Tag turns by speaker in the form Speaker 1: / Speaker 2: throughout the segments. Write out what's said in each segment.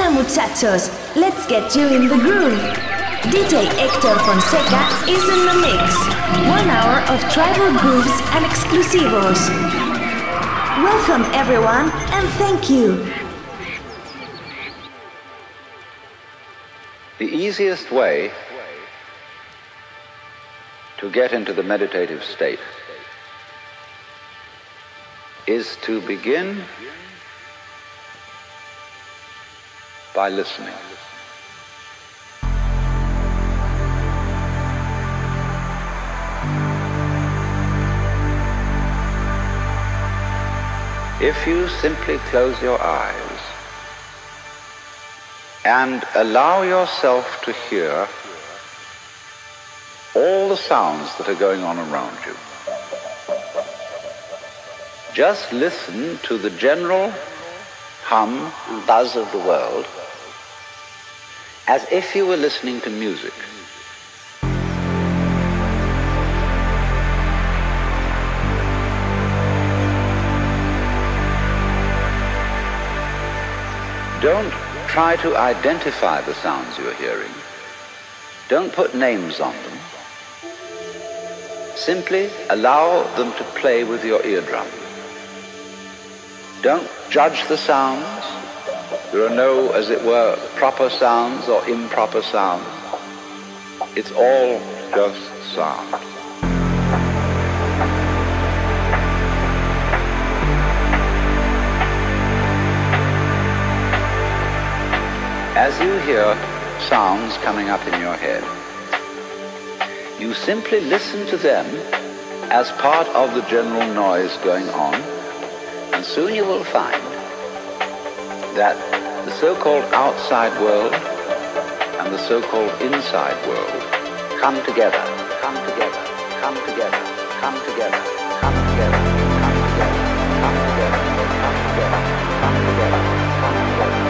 Speaker 1: Hola muchachos, let's get you in the groove. DJ Hector Fonseca is in the mix. One hour of tribal grooves and exclusivos. Welcome everyone and thank you.
Speaker 2: The easiest way to get into the meditative state is to begin by listening. If you simply close your eyes and allow yourself to hear all the sounds that are going on around you, just listen to the general hum and buzz of the world as if you were listening to music. Don't try to identify the sounds you're hearing. Don't put names on them. Simply allow them to play with your eardrum. Don't judge the sounds. There are no, as it were, proper sounds or improper sounds. It's all just sound. As you hear sounds coming up in your head, you simply listen to them as part of the general noise going on, and soon you will find that the so-called outside world and the so-called inside world come together, come together, come together, come together, come together, come together, come together, come together, come together,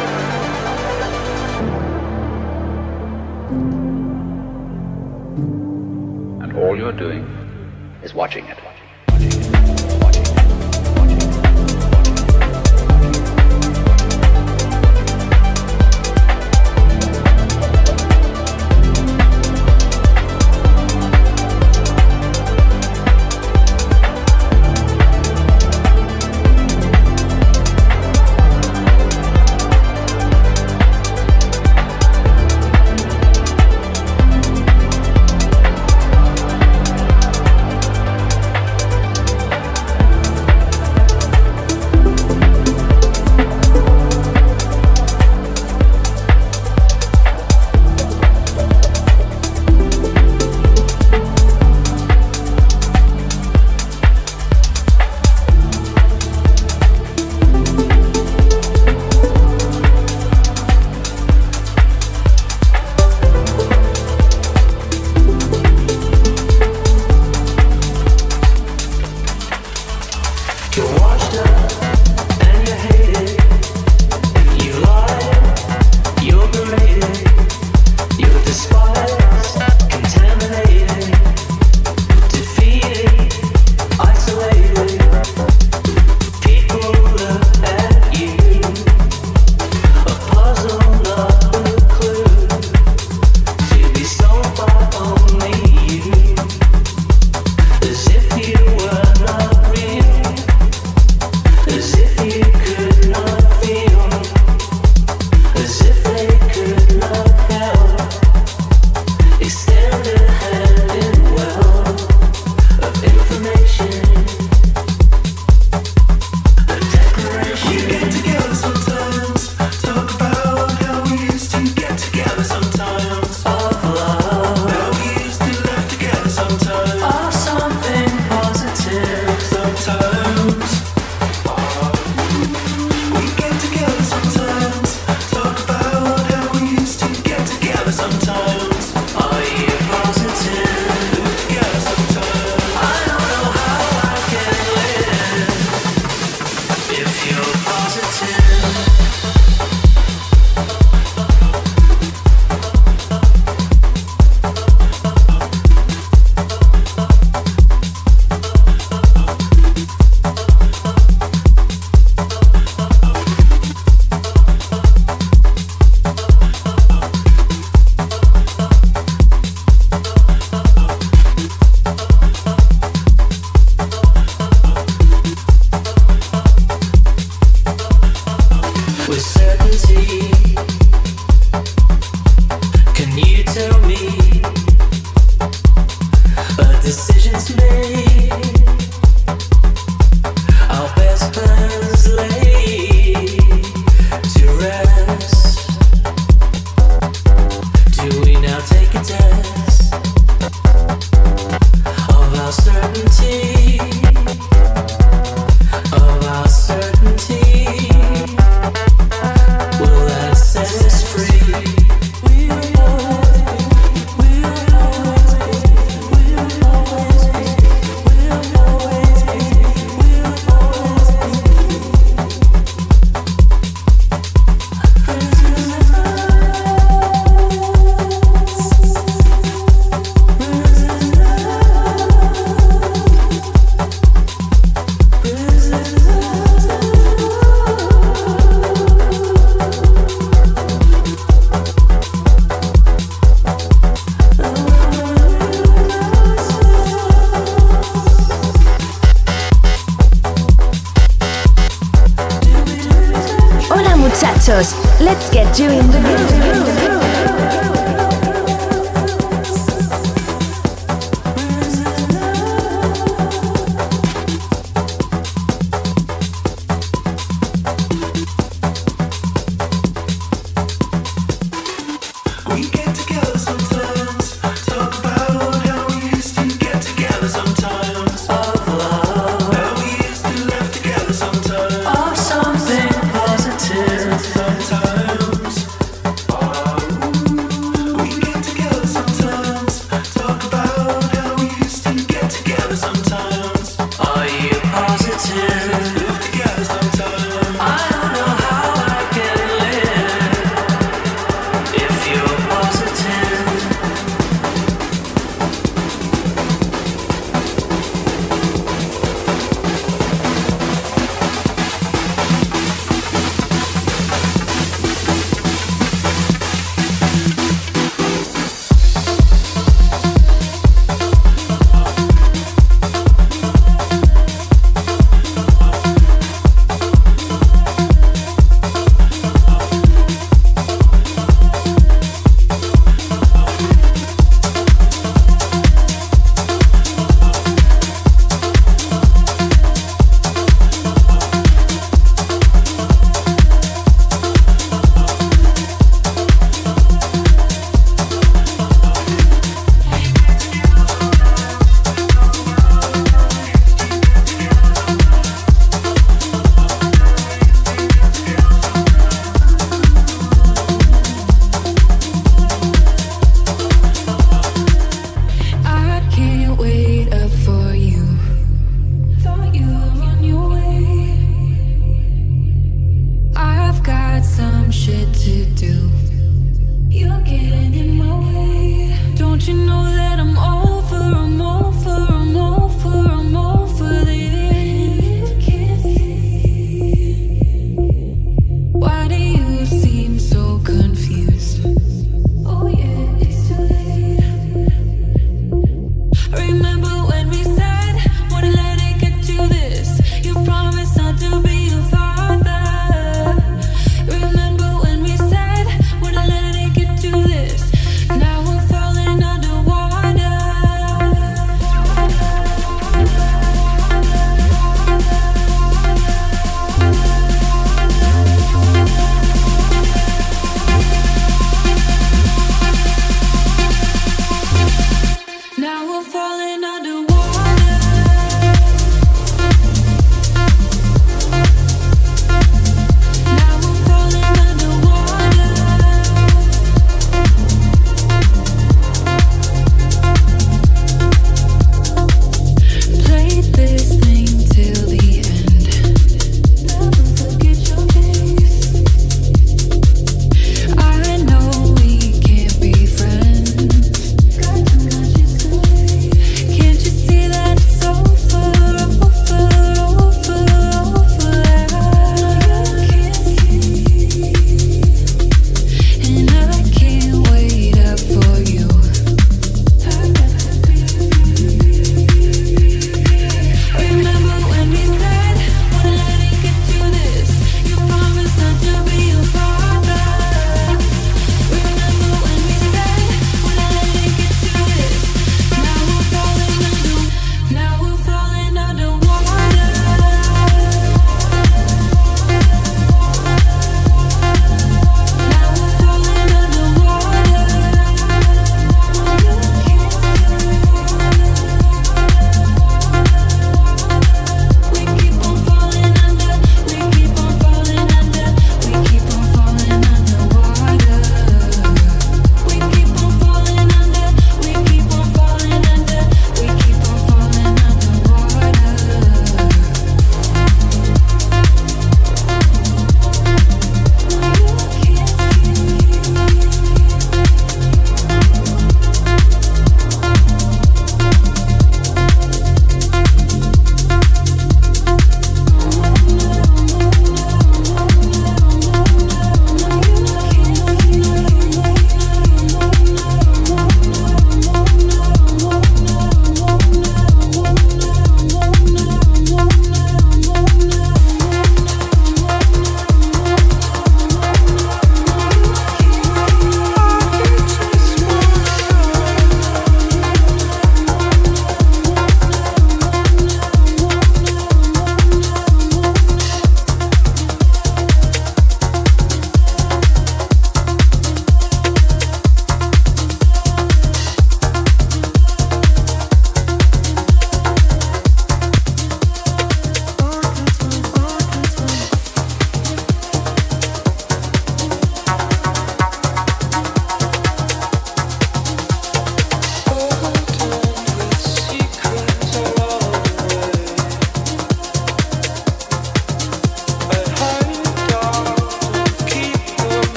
Speaker 3: Doing is watching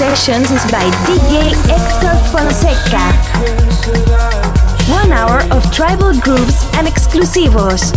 Speaker 4: Muchachos Sessions by DJ Hector Fonseca. One hour of tribal grooves and exclusivos.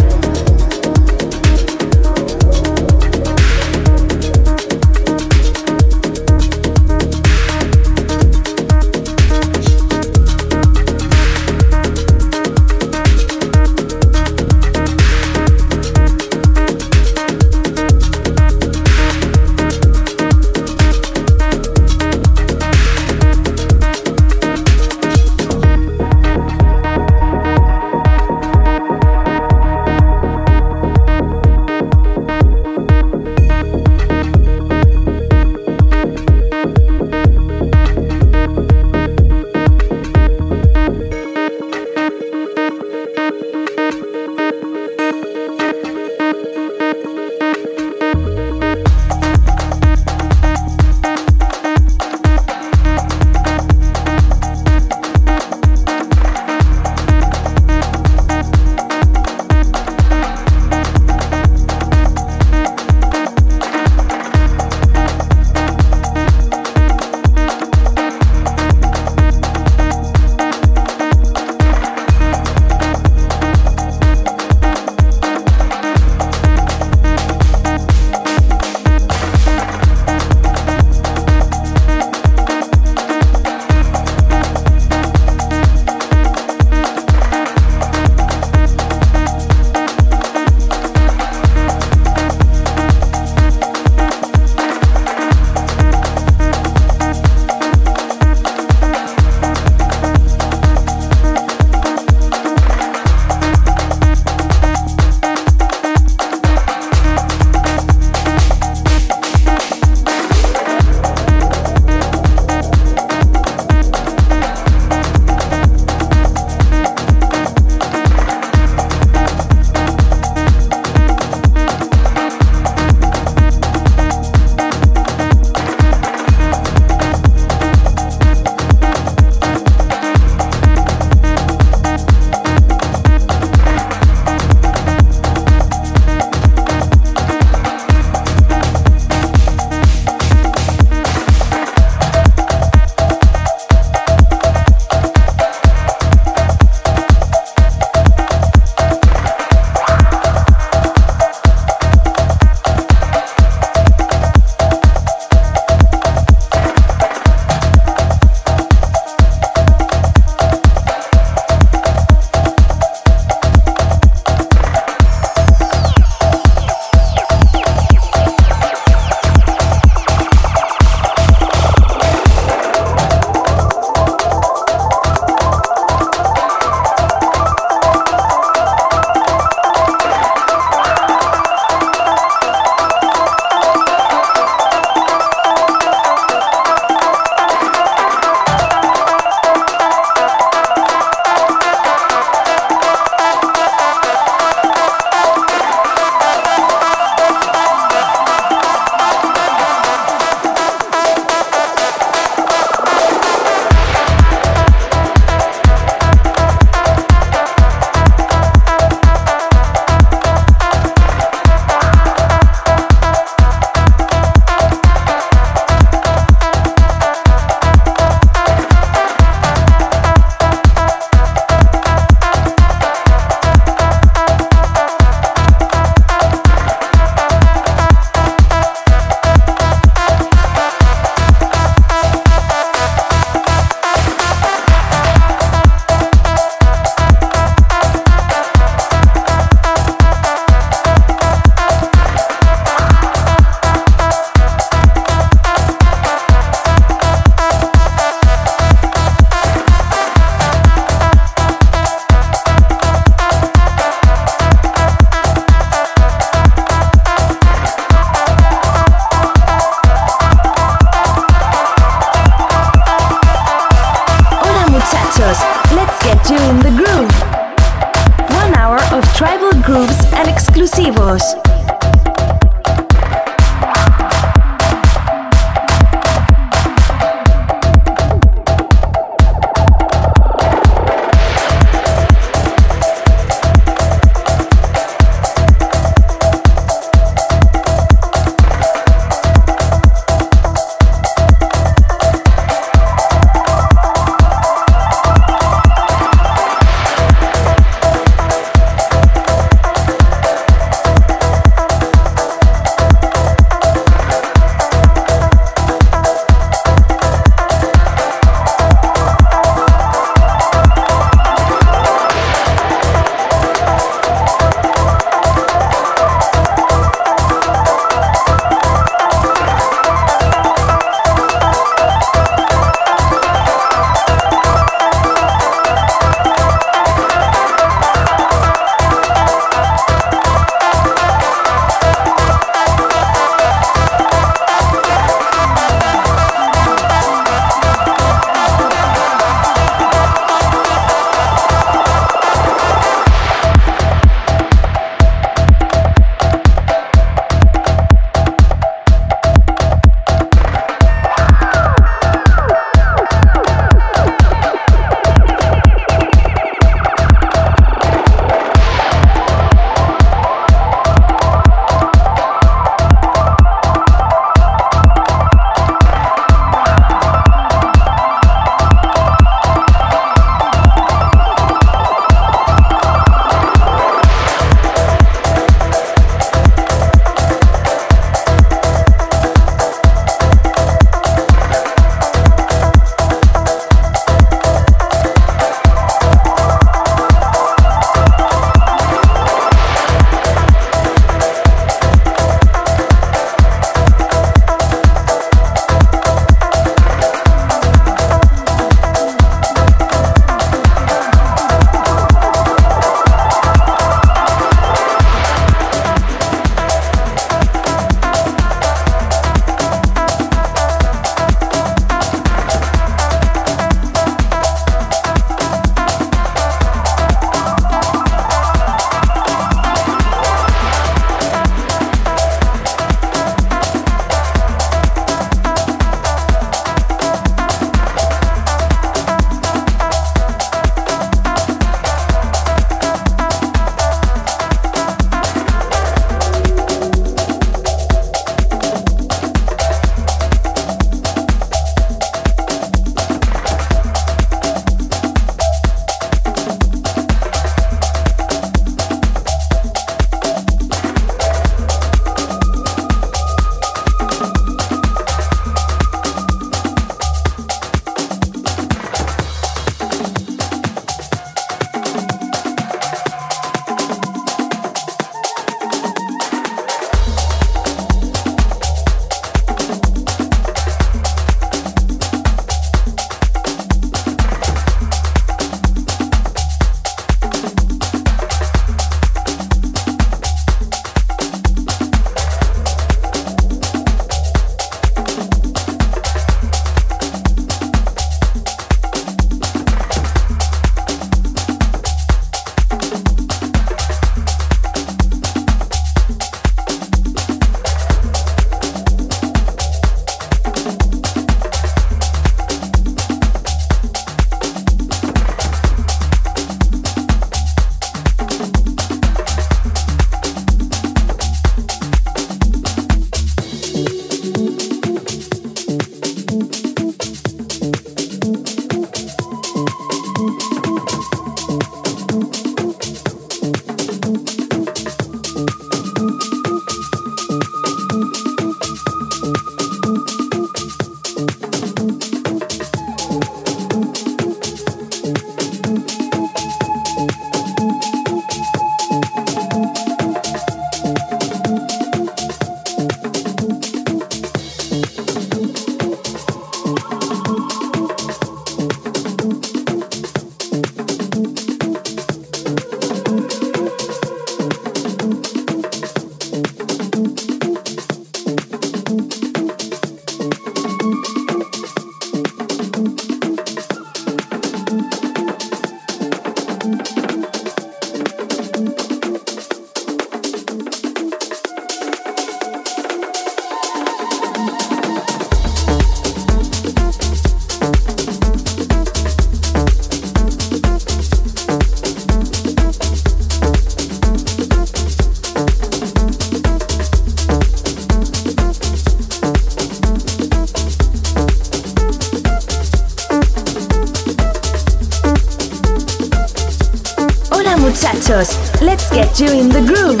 Speaker 1: Get you in the groove.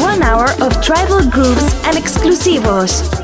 Speaker 1: One hour of tribal grooves and exclusivos.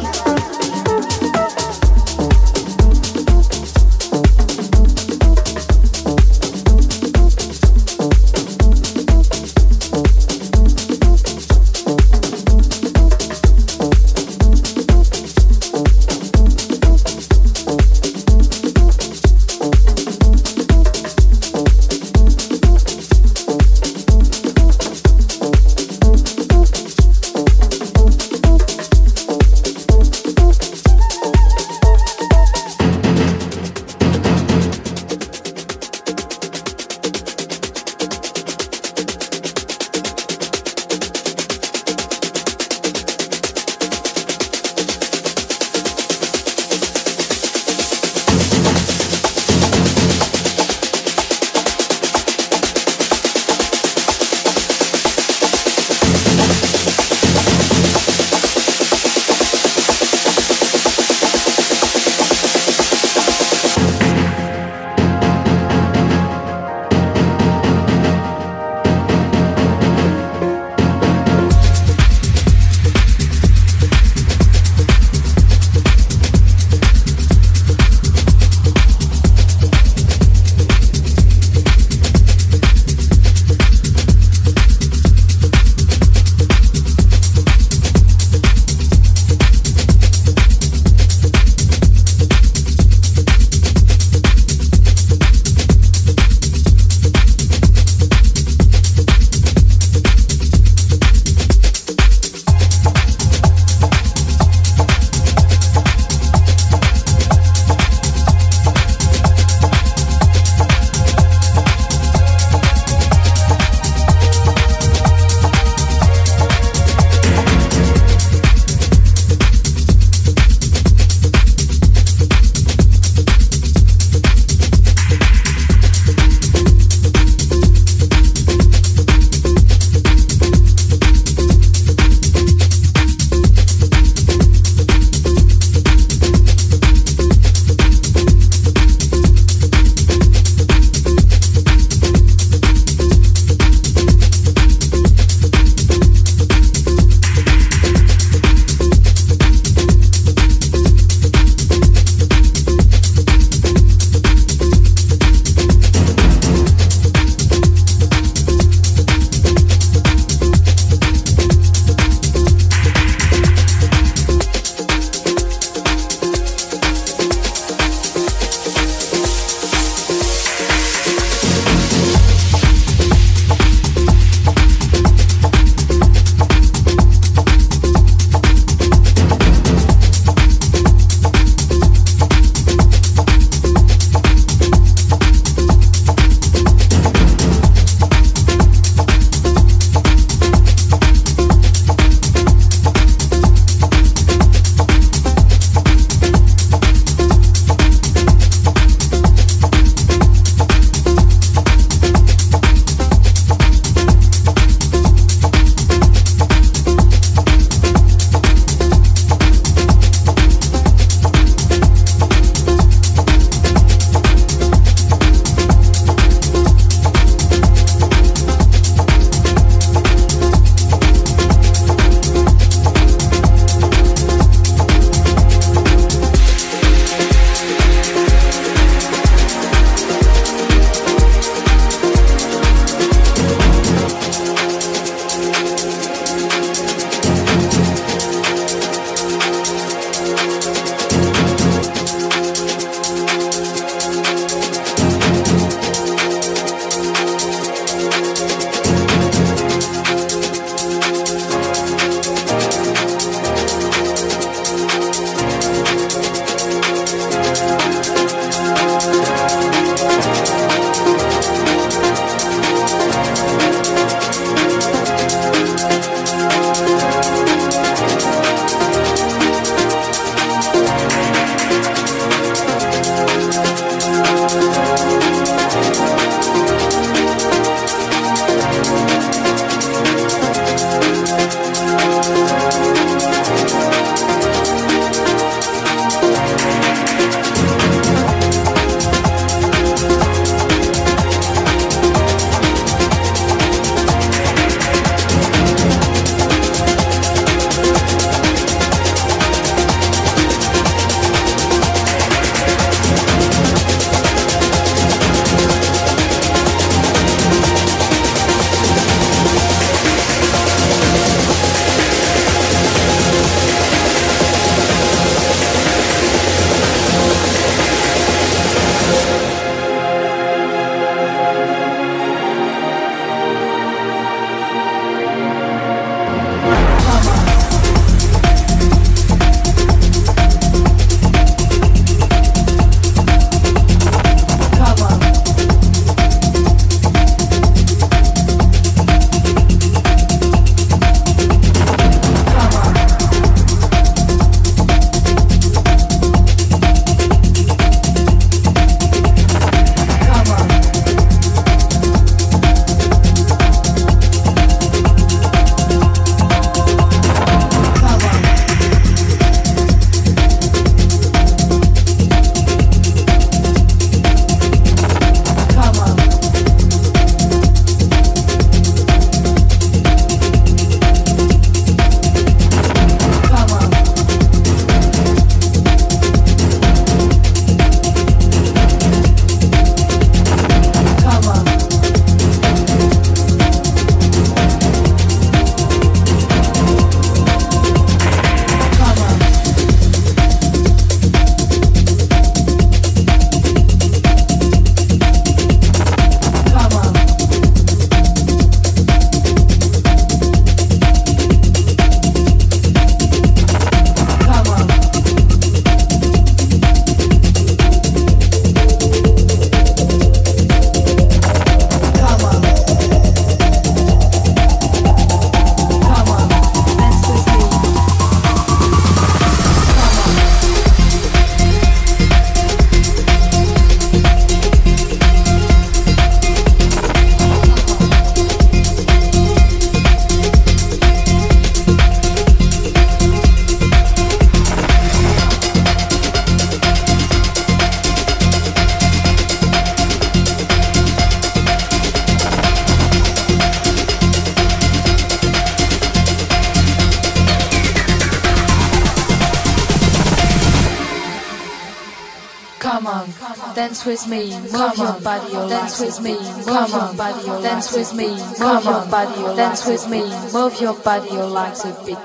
Speaker 5: Dance with me, move your body, dance with me, move your body, dance with me, move your body, dance with me, move your body, your legs a bit.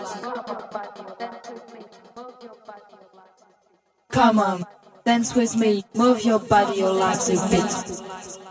Speaker 5: Come on, dance with me, move your body, your legs a bit.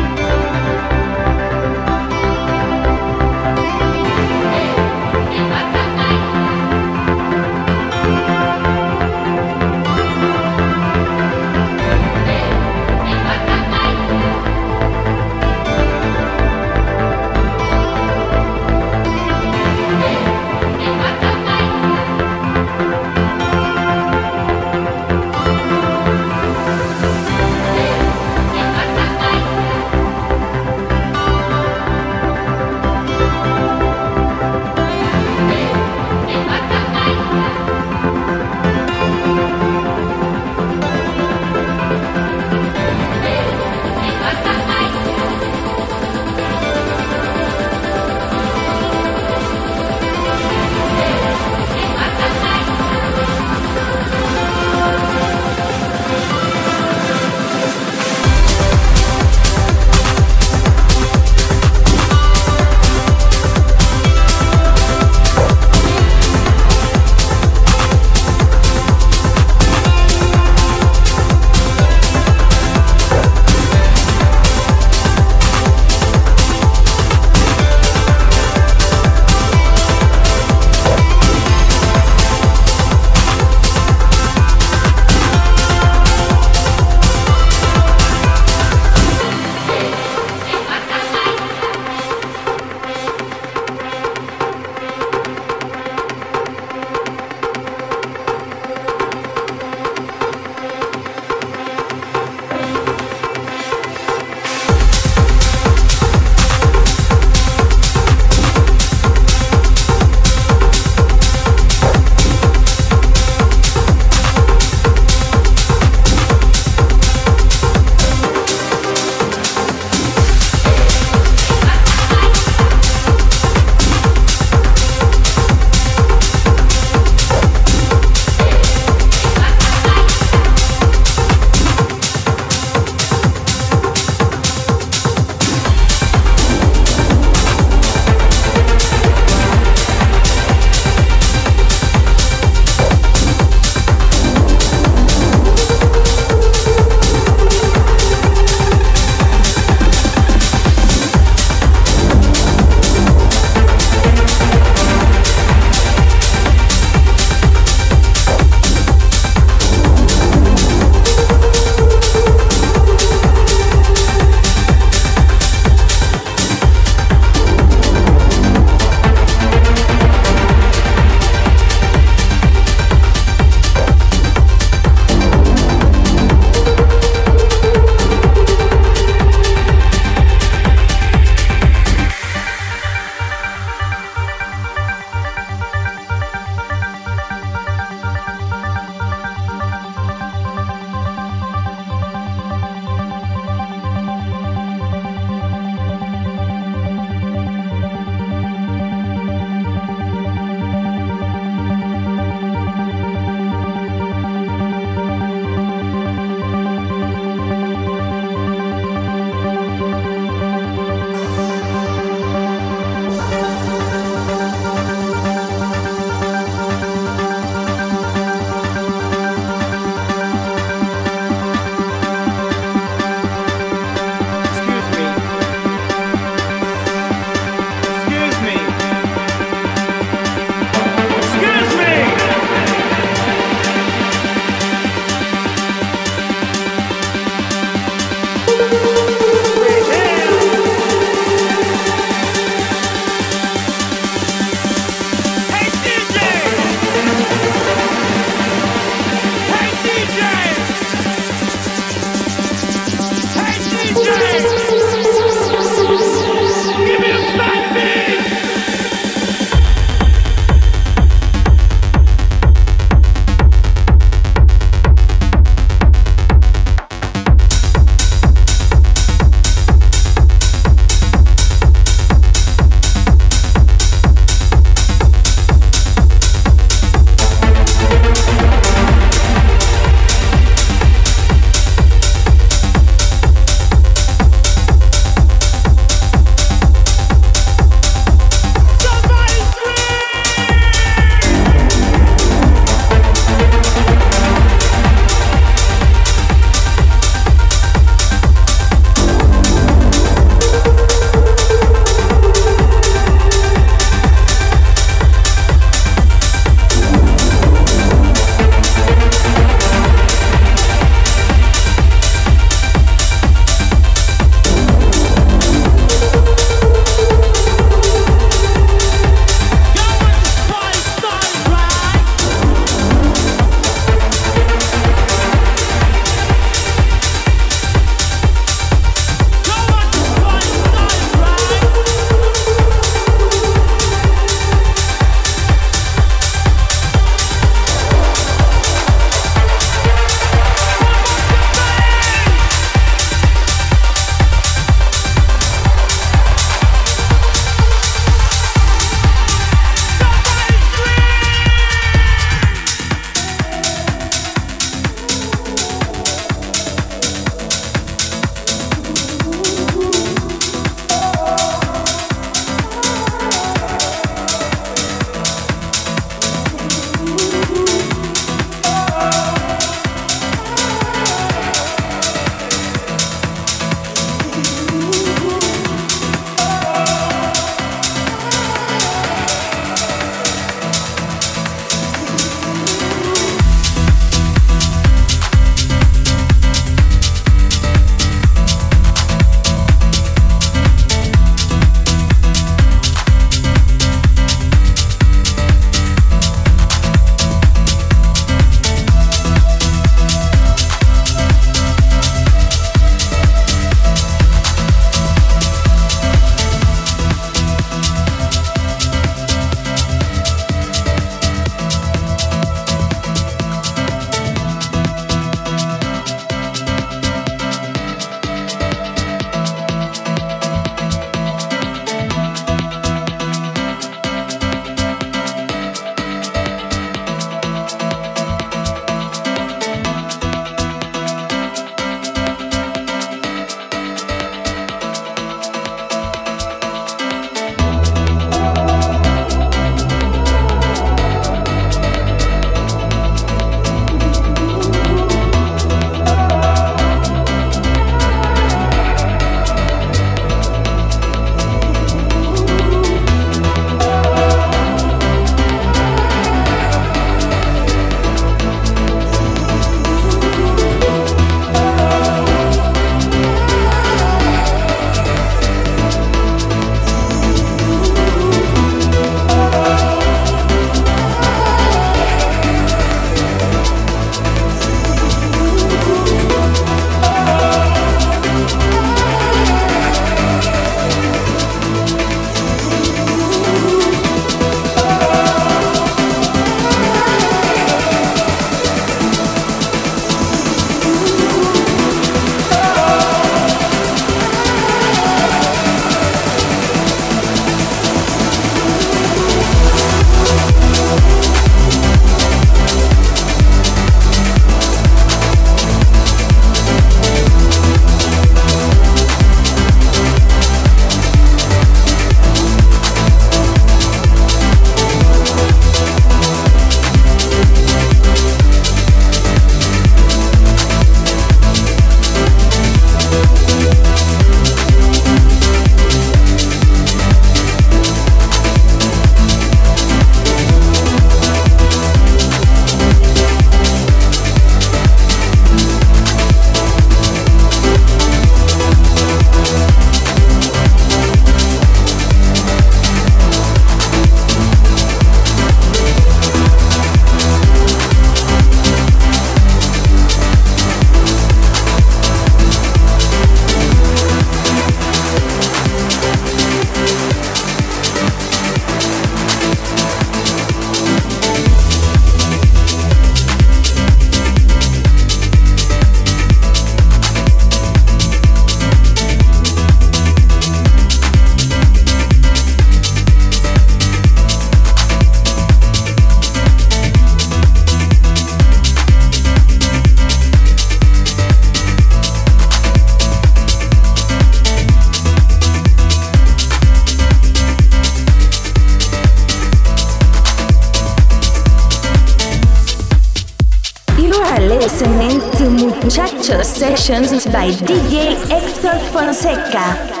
Speaker 1: Sessions by DJ Hector Fonseca.